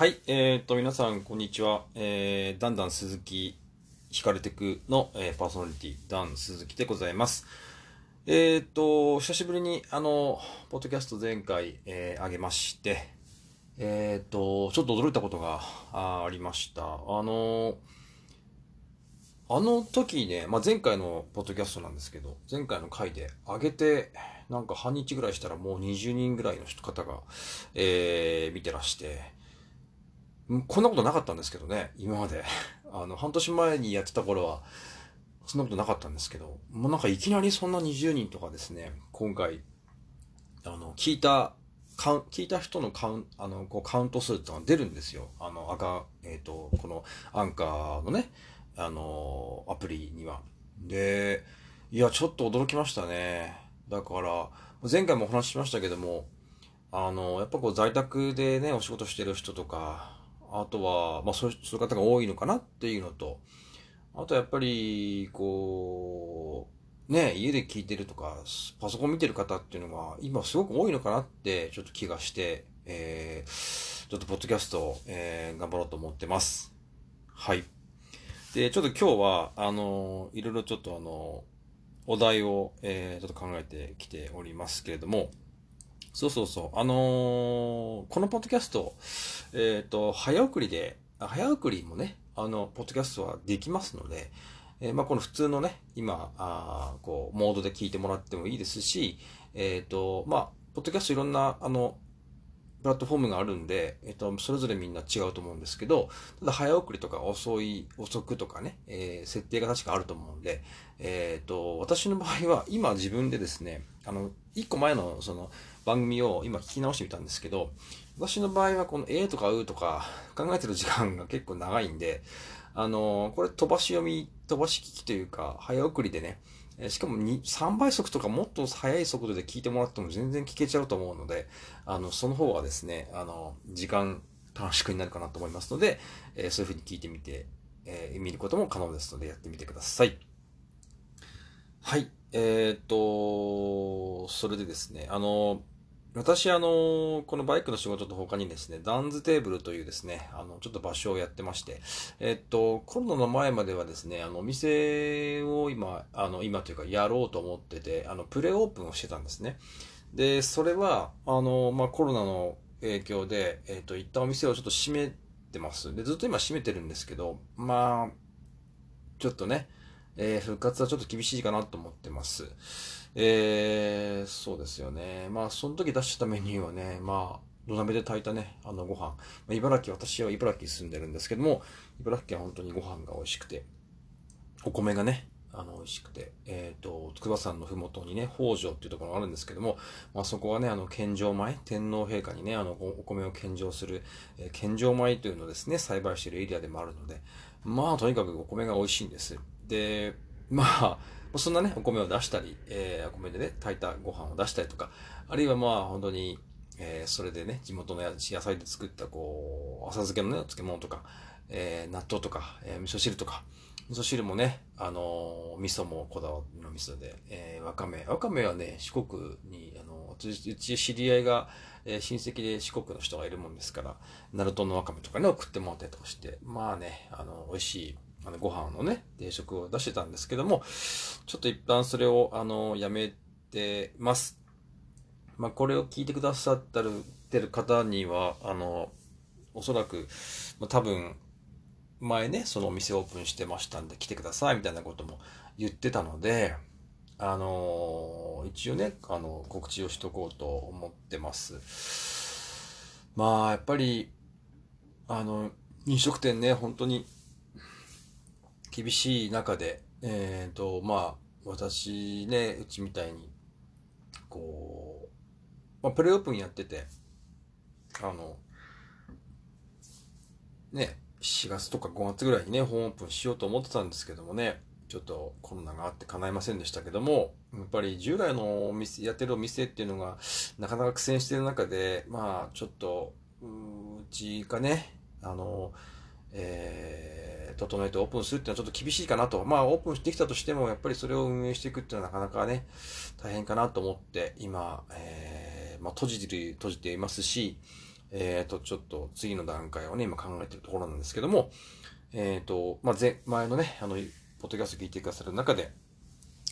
はい、えー、っと、皆さん、こんにちは。えー、だんだん鈴木ひかれてくの、えー、パーソナリティ、ダン鈴木でございます。えー、っと、久しぶりに、あの、ポッドキャスト前回、えー、上げまして、えー、っと、ちょっと驚いたことがありました。あの、あの時ね、まあ、前回のポッドキャストなんですけど、前回の回で上げて、なんか半日ぐらいしたらもう20人ぐらいの方が、えー、見てらして、こんなことなかったんですけどね、今まで。あの、半年前にやってた頃は、そんなことなかったんですけど、もうなんかいきなりそんな20人とかですね、今回、あの、聞いた、カウ聞いた人のカウンあのこうカウント数っていうのが出るんですよ。あの、赤、えっ、と、このアンカーのね、あの、アプリには。で、いや、ちょっと驚きましたね。だから、前回もお話ししましたけども、あの、やっぱこう在宅でね、お仕事してる人とか、あとは、まあそういう方が多いのかなっていうのと、あとやっぱり、こう、ね、家で聞いてるとか、パソコン見てる方っていうのが、今すごく多いのかなって、ちょっと気がして、えー、ちょっとポッドキャスト、えー、頑張ろうと思ってます。はい。で、ちょっと今日は、あの、いろいろちょっとあの、お題を、えー、ちょっと考えてきておりますけれども、そうそうそう、あのーこのポッドキャスト、えっ、と、早送りで、早送りもね、あの、ポッドキャストはできますので、えーまあ、この普通のね、今、あこう、モードで聞いてもらってもいいですし、えっ、と、まあ、ポッドキャストいろんな、あの、プラットフォームがあるんで、えっと、それぞれみんな違うと思うんですけど、ただ早送りとか遅い、遅くとかね、え設定が確かあると思うんで、えっと、私の場合は今自分でですね、あの、一個前のその番組を今聞き直してみたんですけど、私の場合はこのえーとかうとか考えてる時間が結構長いんで、あの、これ飛ばし読み、飛ばし聞きというか、早送りでね、しかも3倍速とかもっと速い速度で聞いてもらっても全然聞けちゃうと思うので、あの、その方がですね、あの、時間短縮になるかなと思いますので、えーそういうふうに聞いてみて、えー見ることも可能ですのでやってみてください。はい。えーっと、それでですね、あの、私、あの、このバイクの仕事と他にですね、ダンズテーブルというですね、あの、ちょっと場所をやってまして、えっと、コロナの前まではですね、あの、お店を今、あの、今というかやろうと思ってて、あの、プレオープンをしてたんですね。で、それは、あの、まあ、コロナの影響で、えっと、一旦お店をちょっと閉めてます。で、ずっと今閉めてるんですけど、まあ、ちょっとね、えー復活はちょっと厳しいかなと思ってます。えーそうですよね。まあ、その時出したメニューはね、まあ、土鍋で炊いたね、あのご飯。まあ、茨城、私は茨城に住んでるんですけども、茨城県は本当にご飯が美味しくて、お米がね、あの、美味しくて、えっ、と、筑波山のふもとにね、北条っていうところがあるんですけども、まあ、そこはね、あの、献上米、天皇陛下にね、あの、おお米を献上する、えー献上米というのをですね、栽培しているエリアでもあるので、まあ、とにかくお米が美味しいんです。で、まあ、そんなね、お米を出したり、えーお米でね、炊いたご飯を出したりとか、あるいはまあ、本当に、えーそれでね、地元の野菜で作った、こう、浅漬けのね、漬物とか、えー納豆とか、えー味噌汁とか、味噌汁もね、あのー味噌もこだわりの味噌で、えーわかめ。わかめはね、四国に、あのうちうち知り合いが、えー親戚で四国の人がいるもんですから、ナルトのわかめとかね、送ってもらったりとかして、まあね、あの、美味しい、あの、ご飯のね、定食を出してたんですけども、ちょっと一旦それを、あの、やめてます。まあ、これを聞いてくださってるてる方には、あの、おそらく、まあ、多分、前ね、そのお店オープンしてましたんで来てくださいみたいなことも言ってたので、あの一応ね、あの、告知をしとこうと思ってます。まあ、やっぱり、あの、飲食店ね、本当に厳しい中で、えっ、と、まあ、私ね、うちみたいに、こう、まあ、プレオープンやってて、あの、ね、4月とか5月ぐらいにね、本オープンしようと思ってたんですけどもね、ちょっとコロナがあって叶いませんでしたけども、やっぱり従来のお店、やってるお店っていうのが、なかなか苦戦してる中で、まあ、ちょっと、ううちがね、あの、えー整えてオープンするっていうのはちょっと厳しいかなと。まあ、オープンしてきたとしても、やっぱりそれを運営していくっていうのはなかなかね、大変かなと思って、今、えーまあ、閉じてる、閉じていますし、えっ、と、ちょっと次の段階をね、今考えてるところなんですけども、えっ、と、まあ、前、前のね、あの、ポッドキャスト聞いてくださる中で、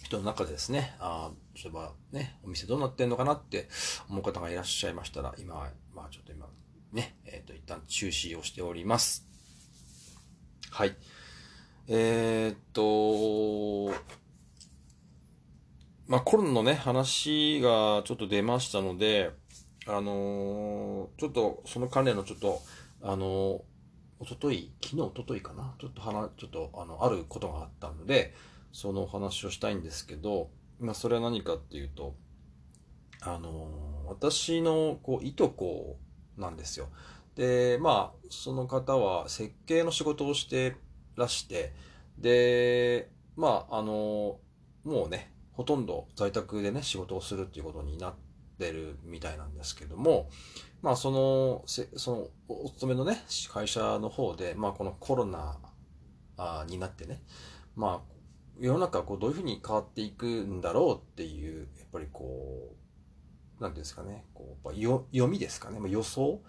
人の中でですね、ああ、例えばね、お店どうなってんのかなって思う方がいらっしゃいましたら、今、まあちょっと今、ね、えっ、と、一旦中止をしております。はい。えー、っと、まあコロナのね、話がちょっと出ましたので、あのー、ちょっとその関連のちょっと、あのー、おととい、昨日、おとといかな？ちょっと話、ちょっと、あの、あることがあったので、そのお話をしたいんですけど、まあ、それは何かっていうと、あのー、私の、こう、いとこなんですよ。で、まあ、その方は設計の仕事をしてらして、で、まあ、あの、もうね、ほとんど在宅でね、仕事をするっていうことになってるみたいなんですけども、まあ、その、その、お勤めのね、会社の方で、まあ、このコロナになってね、まあ、世の中こうどういうふうに変わっていくんだろうっていう、やっぱりこう、なんていうんですかね、こうやっぱ読みですかね、まあ、予想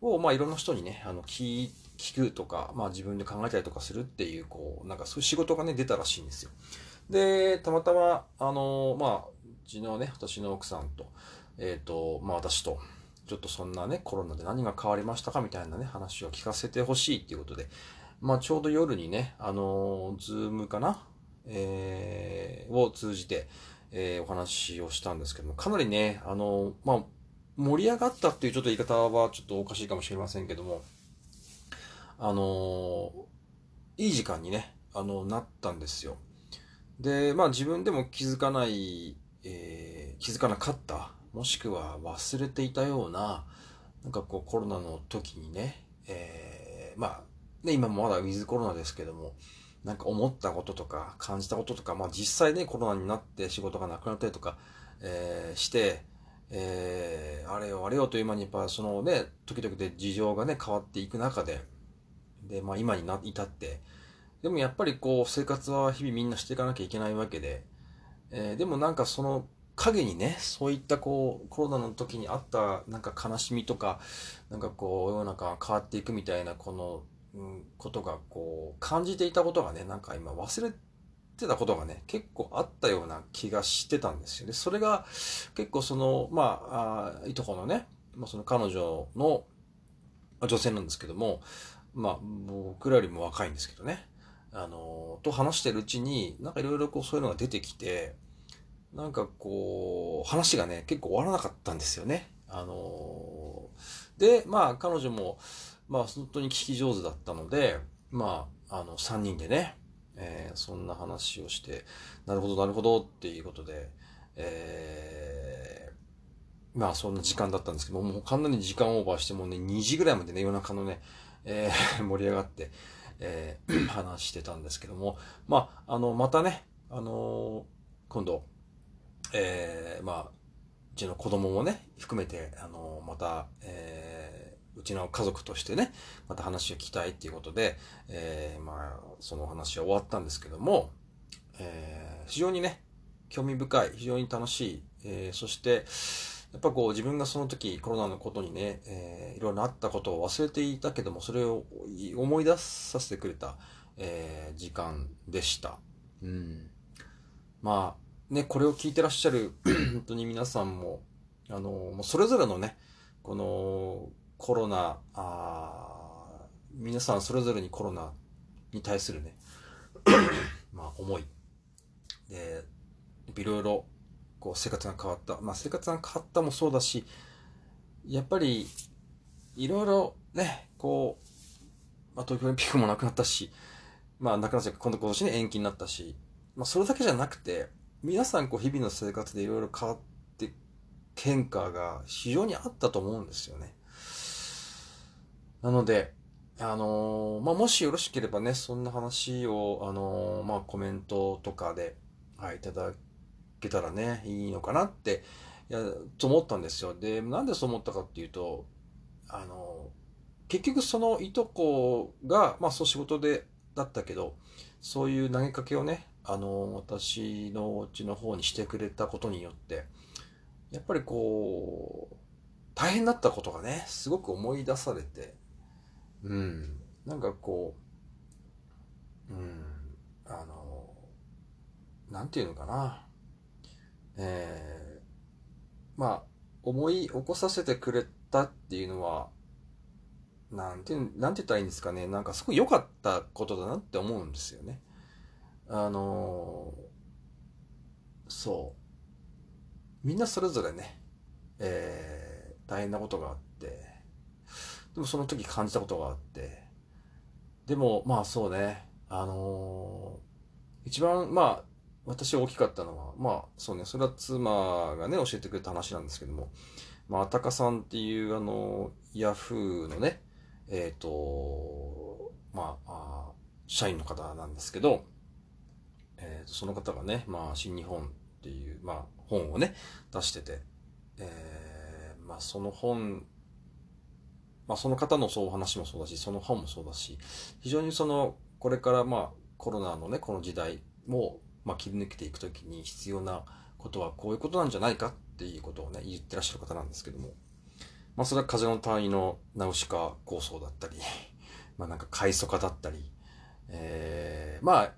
を、まあ、いろんな人にね、あの聞聞くとか、まあ、自分で考えたりとかするっていう、こう、なんかそういう仕事がね、出たらしいんですよ。で、たまたま、あの、まあ、うちのね、私の奥さんと、えっ、ー、と、まあ、私と、ちょっとそんなね、コロナで何が変わりましたかみたいなね、話を聞かせてほしいっていうことで、まあ、ちょうど夜にね、あの、ズームかなえー、を通じて、えー、お話をしたんですけども、かなりね、あの、まあ、盛り上がったっていうちょっと言い方はちょっとおかしいかもしれませんけども、あの、いい時間にね、あの、なったんですよ。で、まあ自分でも気づかない、えー、気づかなかった、もしくは忘れていたような、なんかこうコロナの時にね、えー、まあ、ね、今もまだウィズコロナですけども、なんか思ったこととか感じたこととか、まあ実際ね、コロナになって仕事がなくなったりとか、えー、して、えー、あれよあれよという間にやっぱそのね、時々で事情がね、変わっていく中で、で、まあ今にな、至って、でもやっぱりこう生活は日々みんなしていかなきゃいけないわけで、えー、でもなんかその影にね、そういったこうコロナの時にあったなんか悲しみとか、なんかこう世の中が変わっていくみたいなこのうんことがこう感じていたことがねなんか今忘れてたことがね結構あったような気がしてたんですよね。それが結構そのまあいとこのね、まあ、その彼女の女性なんですけどもまあ僕らよりも若いんですけどね。あのと話してるうちになんかいろいろこうそういうのが出てきてなんかこう話がね結構終わらなかったんですよね。あのでまあ彼女もまあ本当に聞き上手だったので、まあ、あの、3人でね、えー、そんな話をして、なるほど、なるほどっていうことで、えー、まあそんな時間だったんですけども、もうかなり時間オーバーしてもね、2時ぐらいまでね、夜中のね、えー、盛り上がって、えー、話してたんですけども、まあ、あの、またね、あの、今度、えー、まあ、うちの子供もね、含めて、あの、また、えー、うちの家族としてね、また話を聞きたいっていうことで、えー、まあ、その話は終わったんですけども、えー、非常にね、興味深い、非常に楽しい、えー、そして、やっぱこう自分がその時コロナのことにね、えー、いろいろあったことを忘れていたけども、それを思い出させてくれた、えー、時間でした。うん。まあ、ね、これを聞いてらっしゃる 本当に皆さんも、あの、もうそれぞれのね、この、コロナ、あ皆さんそれぞれにコロナに対するね、まあ思い。で、いろいろこう生活が変わった。まあ生活が変わったもそうだし、やっぱりいろいろね、こう、まあ東京オリンピックもなくなったし、まあなくなっちゃう今度今年ね延期になったし、まあそれだけじゃなくて、皆さんこう日々の生活でいろいろ変わって変化が非常にあったと思うんですよね。なので、あのー、まあ、もしよろしければね、そんな話を、あのー、まあ、コメントとかで、はい、いただけたらね、いいのかなって、いや、と思ったんですよ。で、なんでそう思ったかっていうと、あのー、結局そのいとこが、まあ、そう仕事で、だったけど、そういう投げかけをね、あの私のうちの方にしてくれたことによって、やっぱりこう、大変だったことがね、すごく思い出されて、うん、なんかこう、うん、あの、なんていうのかな、えー、まあ、思い起こさせてくれたっていうのは、なんて、なんて言ったらいいんですかね。なんかすごい良かったことだなって思うんですよね。あの、そう。みんなそれぞれね、えー、大変なことがあって、でもその時感じたことがあって、でもまあそうね、あのー、一番まあ私大きかったのは、まあそうね、それは妻がね、教えてくれた話なんですけども、まあ、あたかさんっていうあの、ヤフーのね、えっ、ー、と、まあ社員の方なんですけど、えー、その方がね、まあ、新日本っていう、まあ、本をね、出してて、えー、まあ、その本、まあ、その方のそう話もそうだし、その本もそうだし、非常にその、これからまあ、コロナのね、この時代も、まあ、切り抜けていくときに必要なことはこういうことなんじゃないかっていうことをね、言ってらっしゃる方なんですけども、まあ、それは風の単位のナウシカ構想だったり、まあ、なんか快速化だったり、えー、まあ、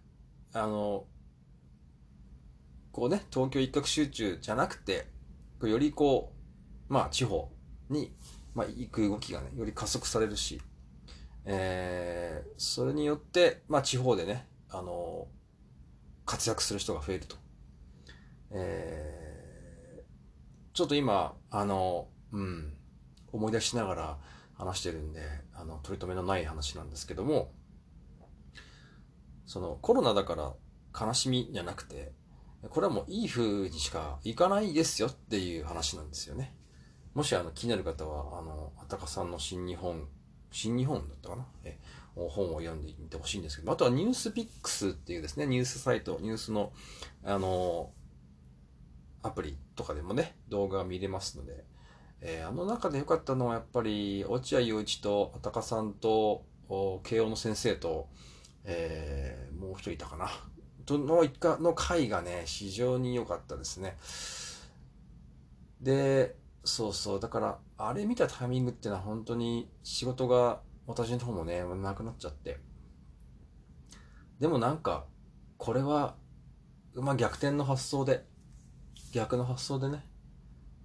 あの、こうね、東京一極集中じゃなくて、よりこう、まあ地方に、まあ行く動きがね、より加速されるし、えー、それによって、まあ地方でね、あの、活躍する人が増えると。えー、ちょっと今、あの、うん、思い出しながら話してるんで、あの、取り留めのない話なんですけども、そのコロナだから悲しみじゃなくて、これはもういい風にしかいかないですよっていう話なんですよね。もしあの気になる方は、あの、あたかさんの新日本、新日本だったかな？え本を読んでみてほしいんですけど、あとはニュースピックスっていうですね、ニュースサイト、ニュースの、あの、アプリとかでもね、動画が見れますので、えー、あの中で良かったのはやっぱり、落合陽一とあたかさんと、慶応の先生と、えー、もう一人いたかな？との一回の回がね、非常に良かったですね。で、そうそう。だから、あれ見たタイミングっていうのは本当に仕事が私の方もね、なくなっちゃって。でもなんか、これは、まあ逆転の発想で、逆の発想でね、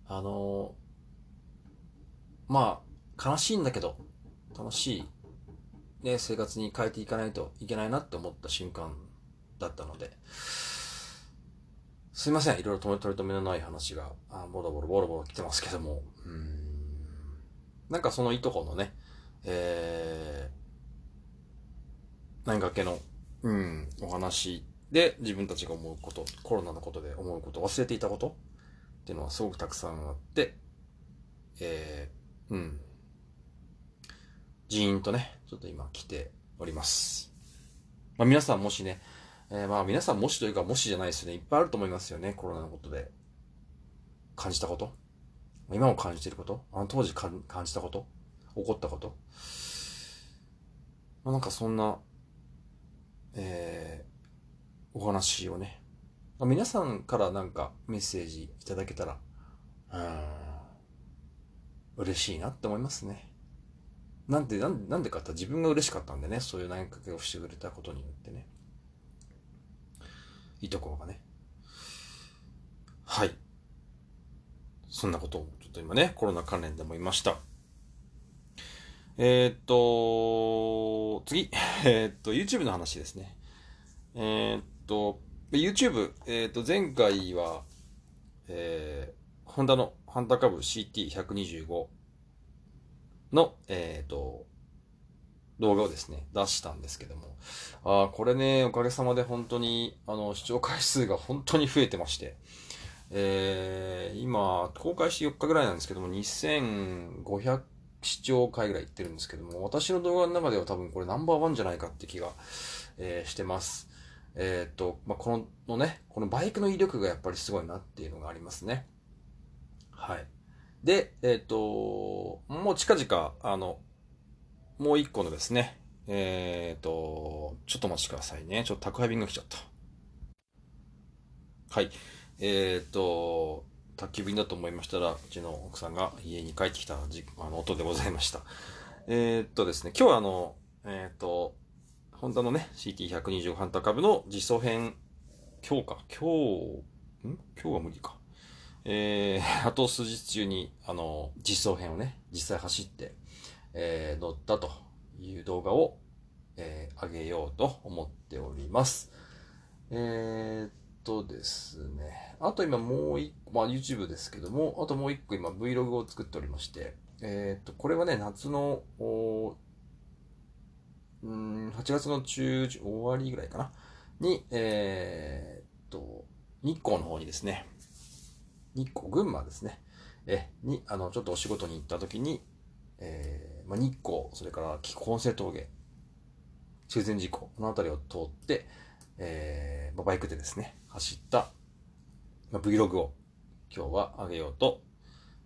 あのー、まあ、悲しいんだけど、楽しいね、生活に変えていかないといけないなって思った瞬間だったので、すいません。いろいろ取り留めのない話が、あボロボロボロボロ来てますけども、うん。なんかそのいとこのね、えー、何かけの、うん、お話で自分たちが思うこと、コロナのことで思うこと、忘れていたことっていうのはすごくたくさんあって、えー、うん。ジーンとね、ちょっと今来ております。まあ皆さんもしね、えー、まあ皆さんもしというかもしじゃないですよね。いっぱいあると思いますよね。コロナのことで。感じたこと今も感じていることあの当時感じたこと起こったことまあなんかそんな、えー、お話をね。まあ、皆さんからなんかメッセージいただけたら、うん、嬉しいなって思いますね。なんで、なんで、かって自分が嬉しかったんでね、そういう投げかけをしてくれたことによってね。いいところがね。はい。そんなことをちょっと今ね、コロナ関連でも言いました。えー、っと、次。えー、っと、YouTube の話ですね。えー、っと、YouTube、えっと、前回は、えー、ホンダのハンター株 CT125 の、えっ、と、動画をですね、出したんですけども、あこれね、おかげさまで本当に、あの、視聴回数が本当に増えてまして、えー、今、公開して4日ぐらいなんですけども、2500視聴回ぐらいいってるんですけども、私の動画の中では多分これナンバーワンじゃないかって気が、えー、してます。えっ、と、まあ、このね、このバイクの威力がやっぱりすごいなっていうのがありますね。はい。で、えっ、と、もう近々、あの、もう一個のですね、えっ、ー、と、ちょっとお待ちくださいね。ちょっと宅配便が来ちゃった。はい。えっ、ー、と、宅急便だと思いましたら、うちの奥さんが家に帰ってきたじあの音でございました。えー、とですね、今日はあの、えー、っと、ホンダのね、CT120 ハンター株の実装編、今日か、今日、ん？今日は無理か。えー、あと数日中に、あの、実装編をね、実際走って、えー、乗ったという動画を、えー、上げようと思っております。えー、っとですね、あと今もう一個、まあ YouTube ですけども、あともう一個今 Vlog を作っておりまして、えー、っと、これはね、夏の、おうん、8月の中旬、終わりぐらいかな、に、えー、っと、日光の方にですね、日光、群馬ですね、え、に、あの、ちょっとお仕事に行った時に、えー、まあ、日光、それから木根性峠、中禅寺湖、この辺りを通って、えー、バイクでですね、走った、まあ、Vlog を今日は上げようと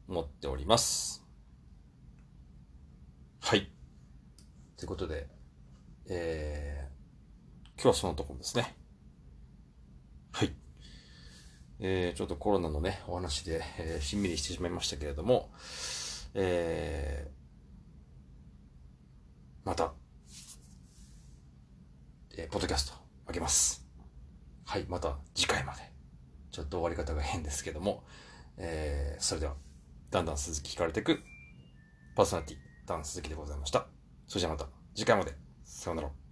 思っております。はい。ということで、えー、今日はそのところですね。はい。えー、ちょっとコロナのね、お話で、えー、しんみりしてしまいましたけれども、えー、また、えー、ポッドキャストあげます。はい、また次回まで。ちょっと終わり方が変ですけども、えー、それでは、だんだん鈴木聞かれていく、パーソナリティ、ダン鈴木でございました。それじゃまた次回まで。さようなら。